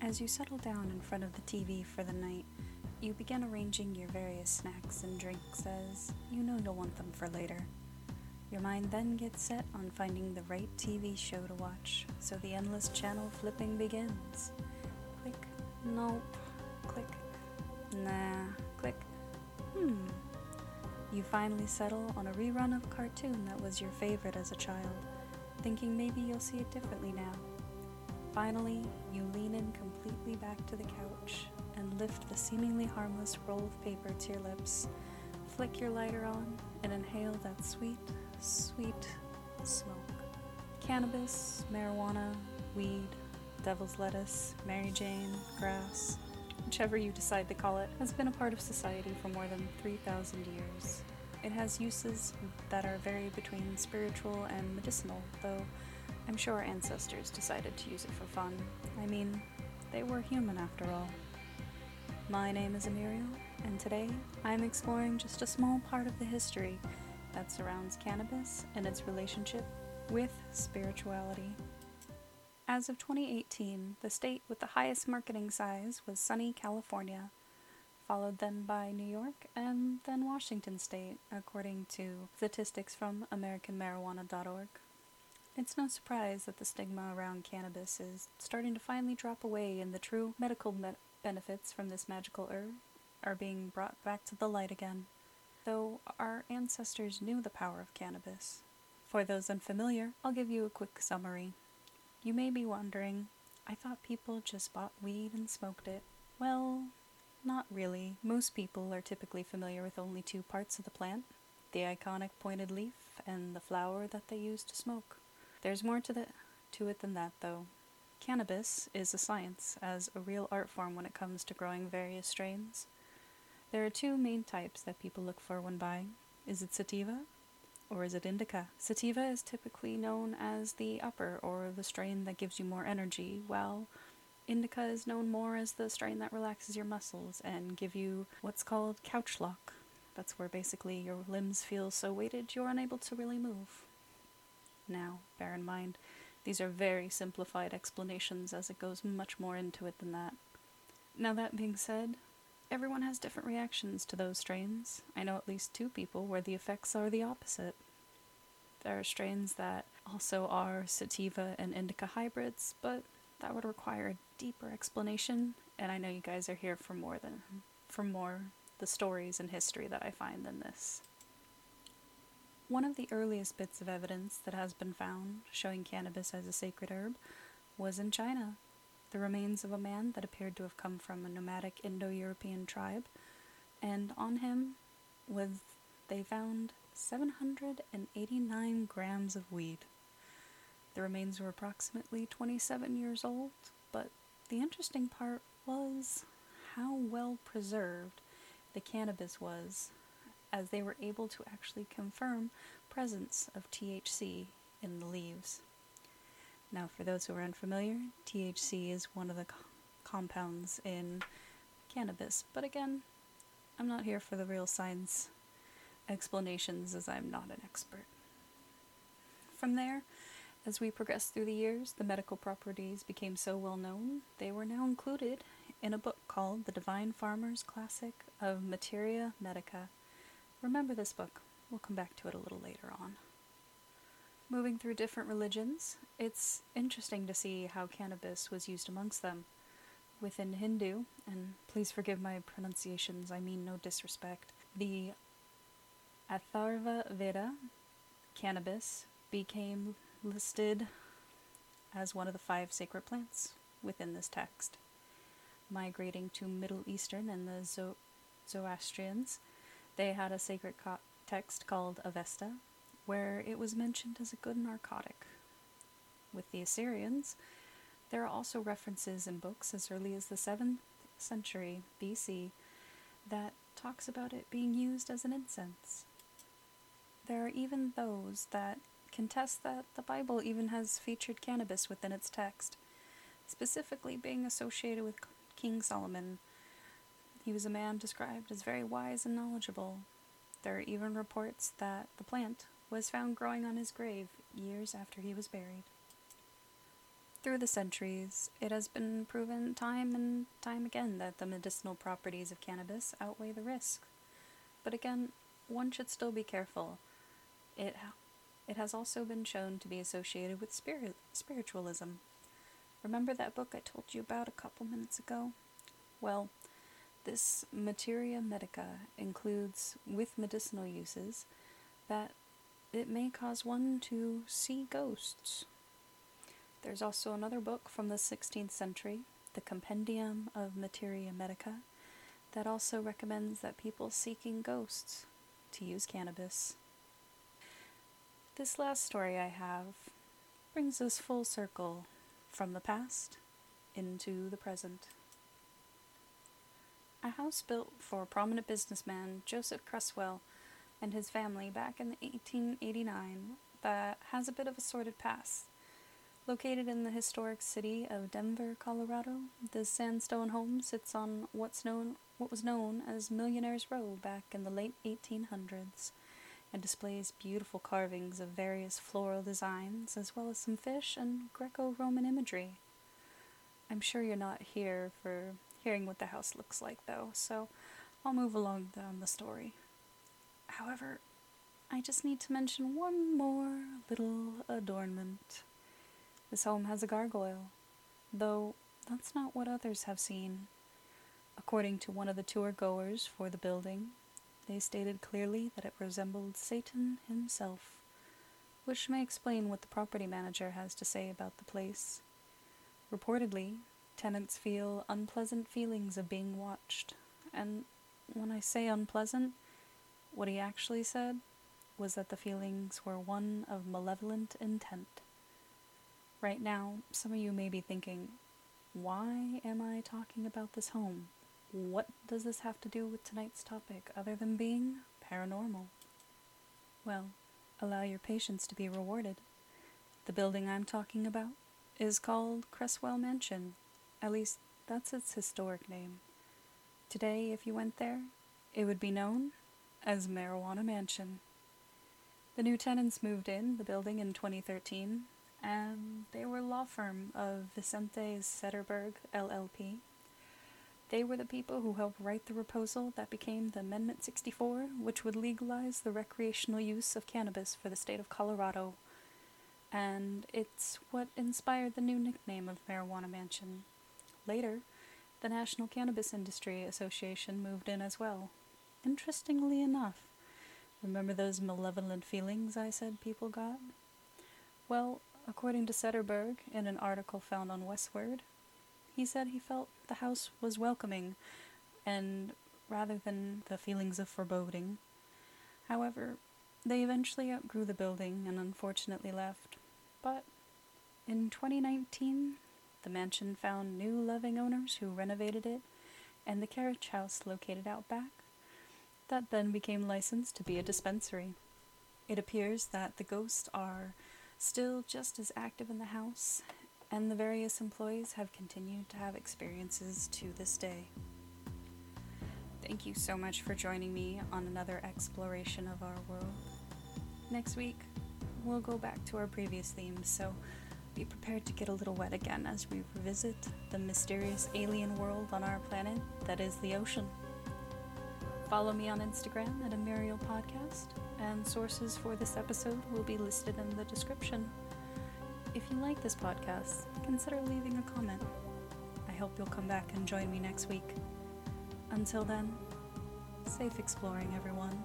As you settle down in front of the TV for the night, you begin arranging your various snacks and drinks as you know you'll want them for later. Your mind then gets set on finding the right TV show to watch, so the endless channel flipping begins. Click, nope, click, nah, click, hmm. You finally settle on a rerun of a cartoon that was your favorite as a child, thinking maybe you'll see it differently now. Finally, you lean in completely back to the couch and lift the seemingly harmless roll of paper to your lips, flick your lighter on, and inhale that sweet, sweet smoke. Cannabis, marijuana, weed, devil's lettuce, Mary Jane, grass, whichever you decide to call it, has been a part of society for more than 3,000 years. It has uses that are varied between spiritual and medicinal, though I'm sure our ancestors decided to use it for fun. I mean, they were human after all. My name is Emiriel, and today I'm exploring just a small part of the history that surrounds cannabis and its relationship with spirituality. As of 2018, the state with the highest marketing size was sunny California, followed then by New York and then Washington state, according to statistics from AmericanMarijuana.org. It's no surprise that the stigma around cannabis is starting to finally drop away and the true medical me- benefits from this magical herb are being brought back to the light again. Though our ancestors knew the power of cannabis. For those unfamiliar, I'll give you a quick summary. You may be wondering, I thought people just bought weed and smoked it. Well, not really. Most people are typically familiar with only two parts of the plant the iconic pointed leaf and the flower that they use to smoke. There's more to, the, to it than that, though. Cannabis is a science, as a real art form when it comes to growing various strains. There are two main types that people look for when buying. Is it sativa or is it indica? Sativa is typically known as the upper or the strain that gives you more energy, while indica is known more as the strain that relaxes your muscles and give you what's called couch lock. That's where basically your limbs feel so weighted you're unable to really move. Now, bear in mind, these are very simplified explanations as it goes much more into it than that. Now, that being said, everyone has different reactions to those strains. I know at least two people where the effects are the opposite. There are strains that also are sativa and indica hybrids, but that would require a deeper explanation, and I know you guys are here for more than for more the stories and history that I find than this. One of the earliest bits of evidence that has been found showing cannabis as a sacred herb was in China. The remains of a man that appeared to have come from a nomadic Indo European tribe, and on him was they found 789 grams of weed. The remains were approximately 27 years old, but the interesting part was how well preserved the cannabis was as they were able to actually confirm presence of THC in the leaves. Now, for those who are unfamiliar, THC is one of the co- compounds in cannabis, but again, I'm not here for the real science explanations as I'm not an expert. From there, as we progressed through the years, the medical properties became so well known, they were now included in a book called The Divine Farmer's Classic of Materia Medica Remember this book. We'll come back to it a little later on. Moving through different religions, it's interesting to see how cannabis was used amongst them. Within Hindu, and please forgive my pronunciations, I mean no disrespect, the Atharva Veda, cannabis, became listed as one of the five sacred plants within this text. Migrating to Middle Eastern and the Zo- Zoroastrians, they had a sacred co- text called Avesta, where it was mentioned as a good narcotic. With the Assyrians, there are also references in books as early as the 7th century BC that talks about it being used as an incense. There are even those that contest that the Bible even has featured cannabis within its text, specifically being associated with King Solomon he was a man described as very wise and knowledgeable. There are even reports that the plant was found growing on his grave years after he was buried. Through the centuries, it has been proven time and time again that the medicinal properties of cannabis outweigh the risk. But again, one should still be careful. It, it has also been shown to be associated with spirit, spiritualism. Remember that book I told you about a couple minutes ago? Well, this materia medica includes, with medicinal uses, that it may cause one to see ghosts. There's also another book from the 16th century, the Compendium of Materia Medica, that also recommends that people seeking ghosts to use cannabis. This last story I have brings us full circle from the past into the present. A house built for prominent businessman Joseph Cresswell and his family back in 1889 that has a bit of a sordid past. Located in the historic city of Denver, Colorado, this sandstone home sits on what's known what was known as Millionaire's Row back in the late 1800s and displays beautiful carvings of various floral designs as well as some fish and Greco-Roman imagery. I'm sure you're not here for hearing what the house looks like though, so I'll move along down the story. However, I just need to mention one more little adornment. This home has a gargoyle, though that's not what others have seen. According to one of the tour goers for the building, they stated clearly that it resembled Satan himself, which may explain what the property manager has to say about the place. Reportedly, tenants feel unpleasant feelings of being watched, and when I say unpleasant, what he actually said was that the feelings were one of malevolent intent. Right now, some of you may be thinking, why am I talking about this home? What does this have to do with tonight's topic other than being paranormal? Well, allow your patience to be rewarded. The building I'm talking about is called Cresswell Mansion. At least, that's its historic name. Today, if you went there, it would be known as Marijuana Mansion. The new tenants moved in the building in 2013, and they were law firm of Vicente Sederberg LLP. They were the people who helped write the proposal that became the Amendment 64, which would legalize the recreational use of cannabis for the state of Colorado. And it's what inspired the new nickname of Marijuana Mansion. Later, the National Cannabis Industry Association moved in as well. Interestingly enough, remember those malevolent feelings I said people got? Well, according to Sederberg, in an article found on Westword, he said he felt the house was welcoming, and rather than the feelings of foreboding. However, they eventually outgrew the building and unfortunately left. But in 2019, the mansion found new loving owners who renovated it, and the carriage house located out back that then became licensed to be a dispensary. It appears that the ghosts are still just as active in the house, and the various employees have continued to have experiences to this day. Thank you so much for joining me on another exploration of our world. Next week, we'll go back to our previous themes, so be prepared to get a little wet again as we revisit the mysterious alien world on our planet that is the ocean. Follow me on Instagram at Amuriel Podcast, and sources for this episode will be listed in the description. If you like this podcast, consider leaving a comment. I hope you'll come back and join me next week. Until then, safe exploring, everyone.